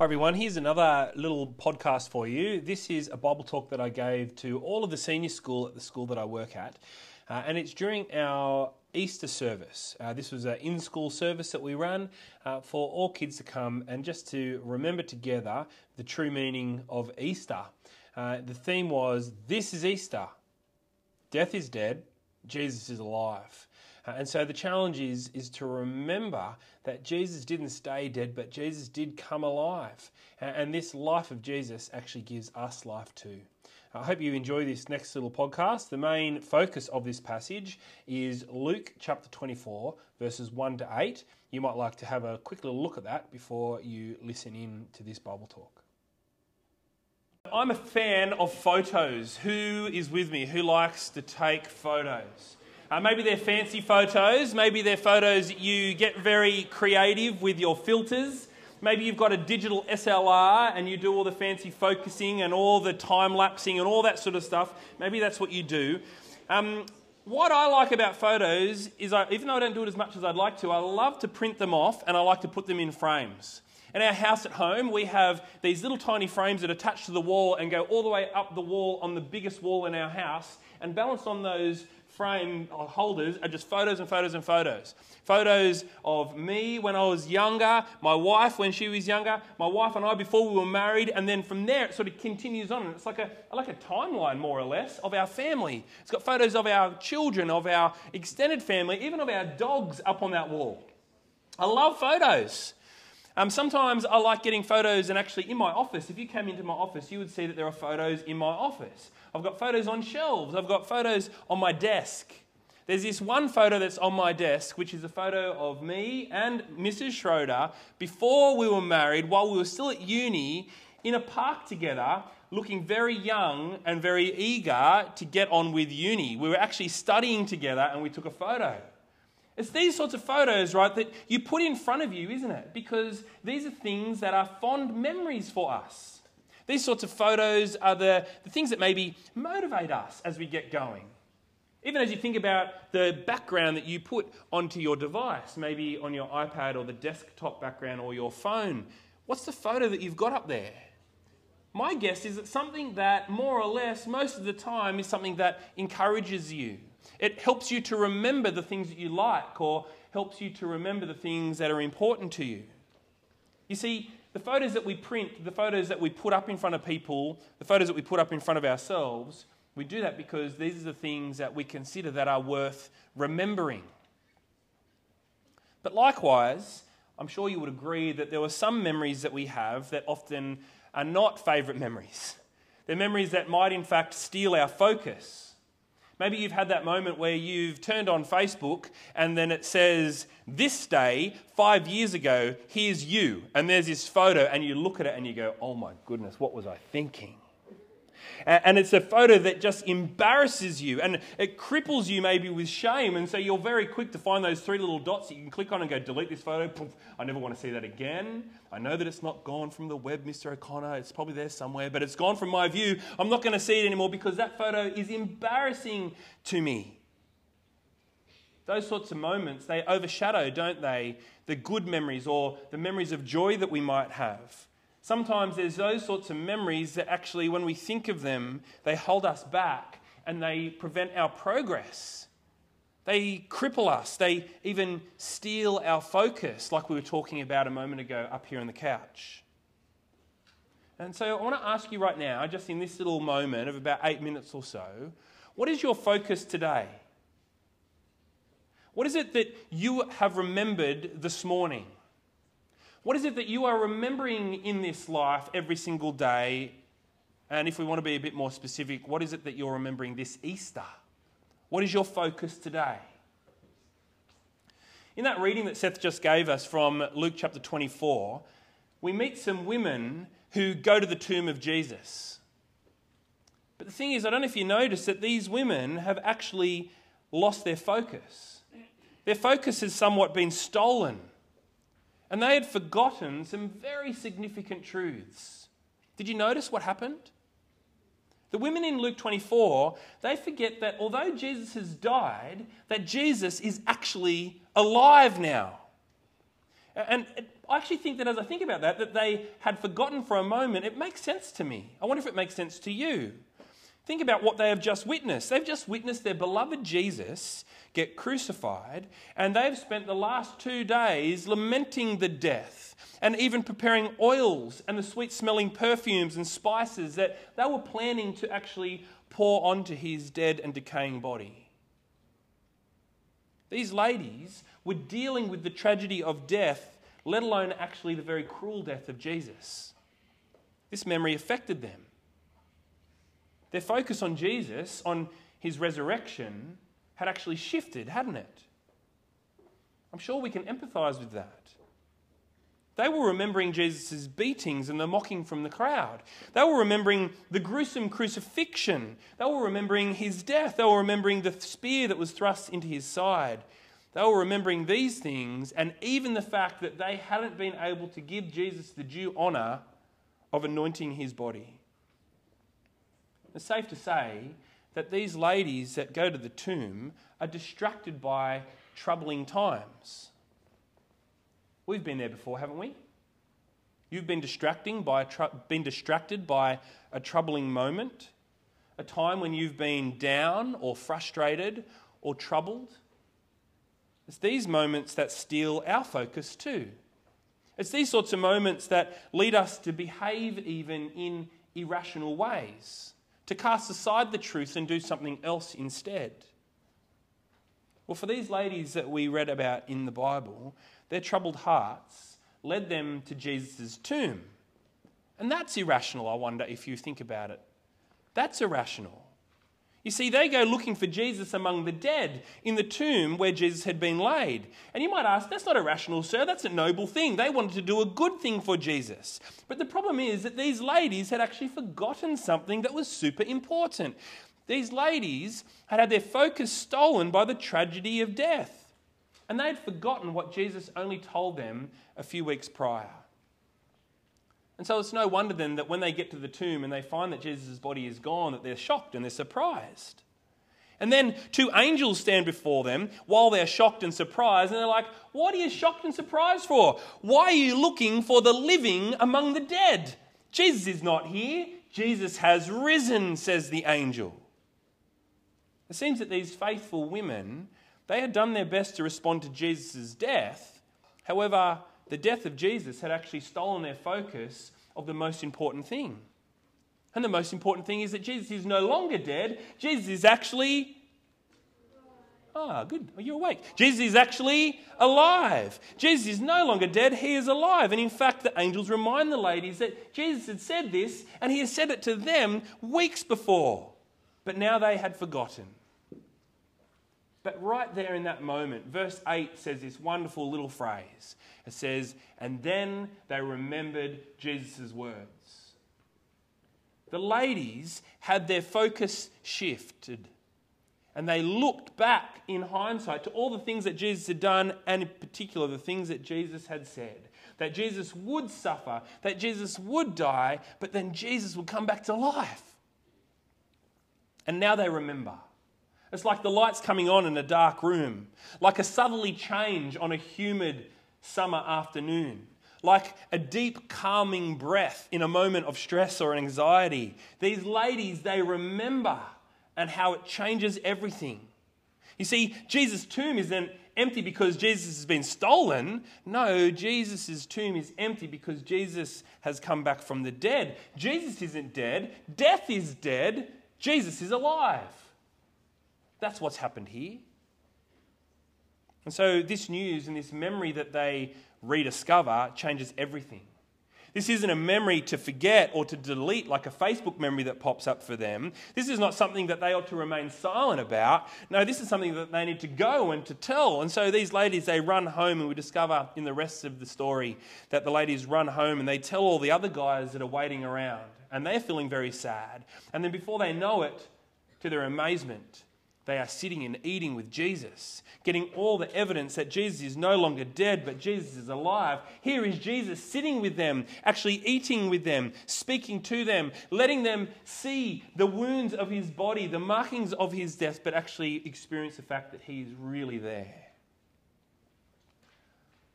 Hi everyone, here's another little podcast for you. This is a Bible talk that I gave to all of the senior school at the school that I work at, uh, and it's during our Easter service. Uh, this was an in school service that we ran uh, for all kids to come and just to remember together the true meaning of Easter. Uh, the theme was This is Easter. Death is dead, Jesus is alive. Uh, and so the challenge is, is to remember that Jesus didn't stay dead, but Jesus did come alive. And this life of Jesus actually gives us life too. I hope you enjoy this next little podcast. The main focus of this passage is Luke chapter 24, verses 1 to 8. You might like to have a quick little look at that before you listen in to this Bible talk. I'm a fan of photos. Who is with me? Who likes to take photos? Uh, maybe they're fancy photos. Maybe they're photos you get very creative with your filters. Maybe you've got a digital SLR and you do all the fancy focusing and all the time lapsing and all that sort of stuff. Maybe that's what you do. Um, what I like about photos is, I, even though I don't do it as much as I'd like to, I love to print them off and I like to put them in frames. In our house at home, we have these little tiny frames that attach to the wall and go all the way up the wall on the biggest wall in our house. And balanced on those frame holders are just photos and photos and photos. Photos of me when I was younger, my wife when she was younger, my wife and I before we were married, and then from there it sort of continues on. And it's like a, like a timeline, more or less, of our family. It's got photos of our children, of our extended family, even of our dogs up on that wall. I love photos. Um, sometimes I like getting photos, and actually in my office, if you came into my office, you would see that there are photos in my office. I've got photos on shelves, I've got photos on my desk. There's this one photo that's on my desk, which is a photo of me and Mrs. Schroeder before we were married, while we were still at uni, in a park together, looking very young and very eager to get on with uni. We were actually studying together and we took a photo. It's these sorts of photos, right, that you put in front of you, isn't it? Because these are things that are fond memories for us. These sorts of photos are the, the things that maybe motivate us as we get going. Even as you think about the background that you put onto your device, maybe on your iPad or the desktop background or your phone, what's the photo that you've got up there? My guess is that something that more or less most of the time is something that encourages you. It helps you to remember the things that you like or helps you to remember the things that are important to you. You see, the photos that we print, the photos that we put up in front of people, the photos that we put up in front of ourselves, we do that because these are the things that we consider that are worth remembering. But likewise, I'm sure you would agree that there are some memories that we have that often are not favourite memories. They're memories that might, in fact, steal our focus. Maybe you've had that moment where you've turned on Facebook and then it says, This day, five years ago, here's you. And there's this photo, and you look at it and you go, Oh my goodness, what was I thinking? And it's a photo that just embarrasses you and it cripples you maybe with shame. And so you're very quick to find those three little dots that you can click on and go, delete this photo. Poof, I never want to see that again. I know that it's not gone from the web, Mr. O'Connor. It's probably there somewhere, but it's gone from my view. I'm not going to see it anymore because that photo is embarrassing to me. Those sorts of moments, they overshadow, don't they, the good memories or the memories of joy that we might have. Sometimes there's those sorts of memories that actually, when we think of them, they hold us back and they prevent our progress. They cripple us. They even steal our focus, like we were talking about a moment ago up here on the couch. And so I want to ask you right now, just in this little moment of about eight minutes or so, What is your focus today? What is it that you have remembered this morning? What is it that you are remembering in this life every single day? And if we want to be a bit more specific, what is it that you're remembering this Easter? What is your focus today? In that reading that Seth just gave us from Luke chapter 24, we meet some women who go to the tomb of Jesus. But the thing is, I don't know if you noticed that these women have actually lost their focus. Their focus has somewhat been stolen. And they had forgotten some very significant truths. Did you notice what happened? The women in Luke 24, they forget that although Jesus has died, that Jesus is actually alive now. And I actually think that as I think about that, that they had forgotten for a moment, it makes sense to me. I wonder if it makes sense to you. Think about what they have just witnessed. They've just witnessed their beloved Jesus get crucified, and they've spent the last two days lamenting the death and even preparing oils and the sweet smelling perfumes and spices that they were planning to actually pour onto his dead and decaying body. These ladies were dealing with the tragedy of death, let alone actually the very cruel death of Jesus. This memory affected them. Their focus on Jesus, on his resurrection, had actually shifted, hadn't it? I'm sure we can empathize with that. They were remembering Jesus' beatings and the mocking from the crowd. They were remembering the gruesome crucifixion. They were remembering his death. They were remembering the spear that was thrust into his side. They were remembering these things and even the fact that they hadn't been able to give Jesus the due honour of anointing his body. It's safe to say that these ladies that go to the tomb are distracted by troubling times. We've been there before, haven't we? You've been distracting by tr- been distracted by a troubling moment, a time when you've been down or frustrated or troubled. It's these moments that steal our focus too. It's these sorts of moments that lead us to behave even in irrational ways to cast aside the truth and do something else instead. Well, for these ladies that we read about in the Bible, their troubled hearts led them to Jesus' tomb. And that's irrational, I wonder, if you think about it. That's irrational. You see, they go looking for Jesus among the dead in the tomb where Jesus had been laid. And you might ask, that's not irrational, sir. That's a noble thing. They wanted to do a good thing for Jesus. But the problem is that these ladies had actually forgotten something that was super important. These ladies had had their focus stolen by the tragedy of death. And they had forgotten what Jesus only told them a few weeks prior. And so it's no wonder then that when they get to the tomb and they find that Jesus' body is gone, that they're shocked and they're surprised. And then two angels stand before them while they're shocked and surprised, and they're like, What are you shocked and surprised for? Why are you looking for the living among the dead? Jesus is not here. Jesus has risen, says the angel. It seems that these faithful women, they had done their best to respond to Jesus' death. However, the death of Jesus had actually stolen their focus of the most important thing. And the most important thing is that Jesus is no longer dead. Jesus is actually. Ah, good. Are You're awake. Jesus is actually alive. Jesus is no longer dead. He is alive. And in fact, the angels remind the ladies that Jesus had said this, and he had said it to them weeks before. But now they had forgotten. But right there in that moment, verse 8 says this wonderful little phrase. It says, And then they remembered Jesus' words. The ladies had their focus shifted. And they looked back in hindsight to all the things that Jesus had done, and in particular, the things that Jesus had said. That Jesus would suffer, that Jesus would die, but then Jesus would come back to life. And now they remember. It's like the lights coming on in a dark room, like a southerly change on a humid summer afternoon, like a deep calming breath in a moment of stress or anxiety. These ladies, they remember and how it changes everything. You see, Jesus' tomb isn't empty because Jesus has been stolen. No, Jesus' tomb is empty because Jesus has come back from the dead. Jesus isn't dead, death is dead, Jesus is alive. That's what's happened here. And so, this news and this memory that they rediscover changes everything. This isn't a memory to forget or to delete like a Facebook memory that pops up for them. This is not something that they ought to remain silent about. No, this is something that they need to go and to tell. And so these ladies, they run home, and we discover in the rest of the story that the ladies run home and they tell all the other guys that are waiting around. And they're feeling very sad. And then before they know it, to their amazement, they are sitting and eating with Jesus, getting all the evidence that Jesus is no longer dead, but Jesus is alive. Here is Jesus sitting with them, actually eating with them, speaking to them, letting them see the wounds of his body, the markings of his death, but actually experience the fact that he is really there.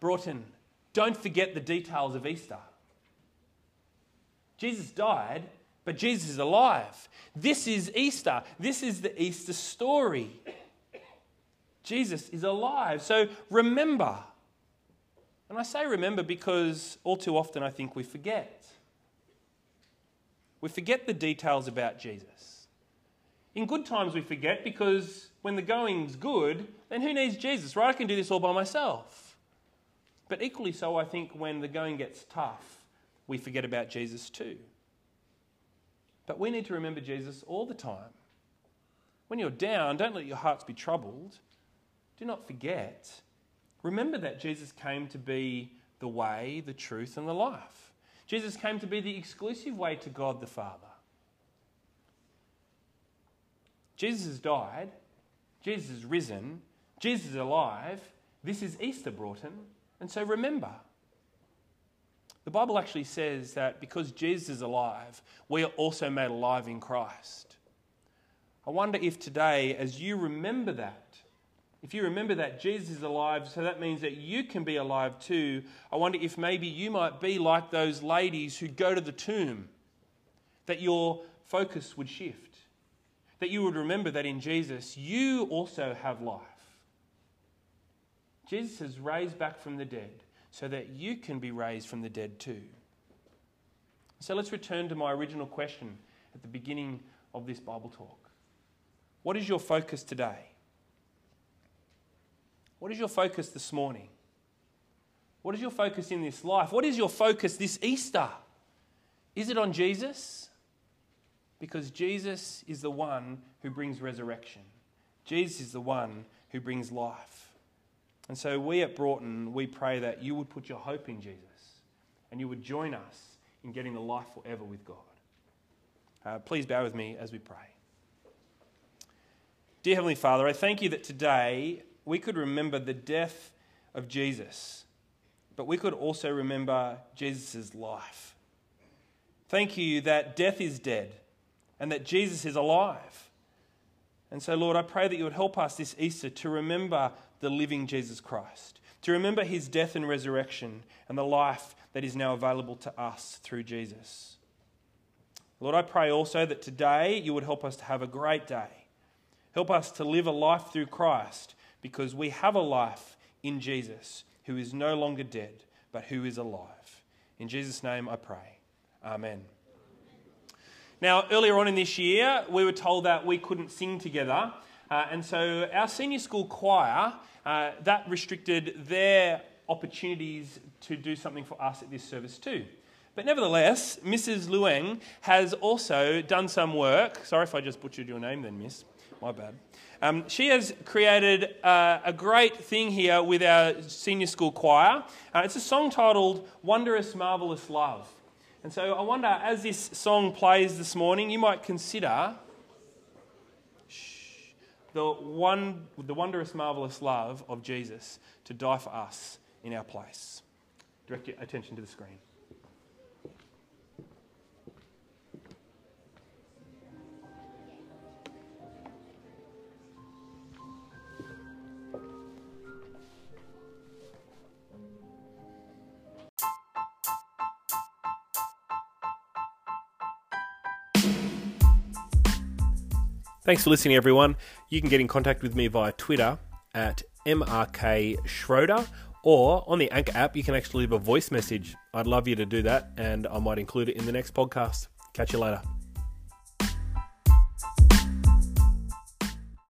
Broughton, don't forget the details of Easter. Jesus died but Jesus is alive. This is Easter. This is the Easter story. Jesus is alive. So remember. And I say remember because all too often I think we forget. We forget the details about Jesus. In good times, we forget because when the going's good, then who needs Jesus, right? I can do this all by myself. But equally so, I think when the going gets tough, we forget about Jesus too. But we need to remember Jesus all the time. When you're down, don't let your hearts be troubled. Do not forget. Remember that Jesus came to be the way, the truth, and the life. Jesus came to be the exclusive way to God the Father. Jesus has died. Jesus is risen. Jesus is alive. This is Easter, Broughton. And so remember. The Bible actually says that because Jesus is alive, we are also made alive in Christ. I wonder if today, as you remember that, if you remember that Jesus is alive, so that means that you can be alive too. I wonder if maybe you might be like those ladies who go to the tomb, that your focus would shift, that you would remember that in Jesus you also have life. Jesus has raised back from the dead so that you can be raised from the dead too. So let's return to my original question at the beginning of this Bible talk. What is your focus today? What is your focus this morning? What is your focus in this life? What is your focus this Easter? Is it on Jesus? Because Jesus is the one who brings resurrection. Jesus is the one who brings life. And so we at Broughton, we pray that you would put your hope in Jesus and you would join us in getting the life forever with God. Uh, please bow with me as we pray. Dear Heavenly Father, I thank you that today we could remember the death of Jesus, but we could also remember Jesus' life. Thank you that death is dead and that Jesus is alive. And so, Lord, I pray that you would help us this Easter to remember the living Jesus Christ, to remember his death and resurrection and the life that is now available to us through Jesus. Lord, I pray also that today you would help us to have a great day. Help us to live a life through Christ because we have a life in Jesus who is no longer dead, but who is alive. In Jesus' name I pray. Amen. Now, earlier on in this year, we were told that we couldn't sing together. Uh, and so our senior school choir, uh, that restricted their opportunities to do something for us at this service too. But nevertheless, Mrs. Leung has also done some work. Sorry if I just butchered your name then, miss. My bad. Um, she has created uh, a great thing here with our senior school choir. Uh, it's a song titled Wondrous, Marvellous Love. And so I wonder, as this song plays this morning, you might consider the, one, the wondrous, marvellous love of Jesus to die for us in our place. Direct your attention to the screen. Thanks for listening, everyone. You can get in contact with me via Twitter at MRK Schroeder or on the Anchor app, you can actually leave a voice message. I'd love you to do that, and I might include it in the next podcast. Catch you later.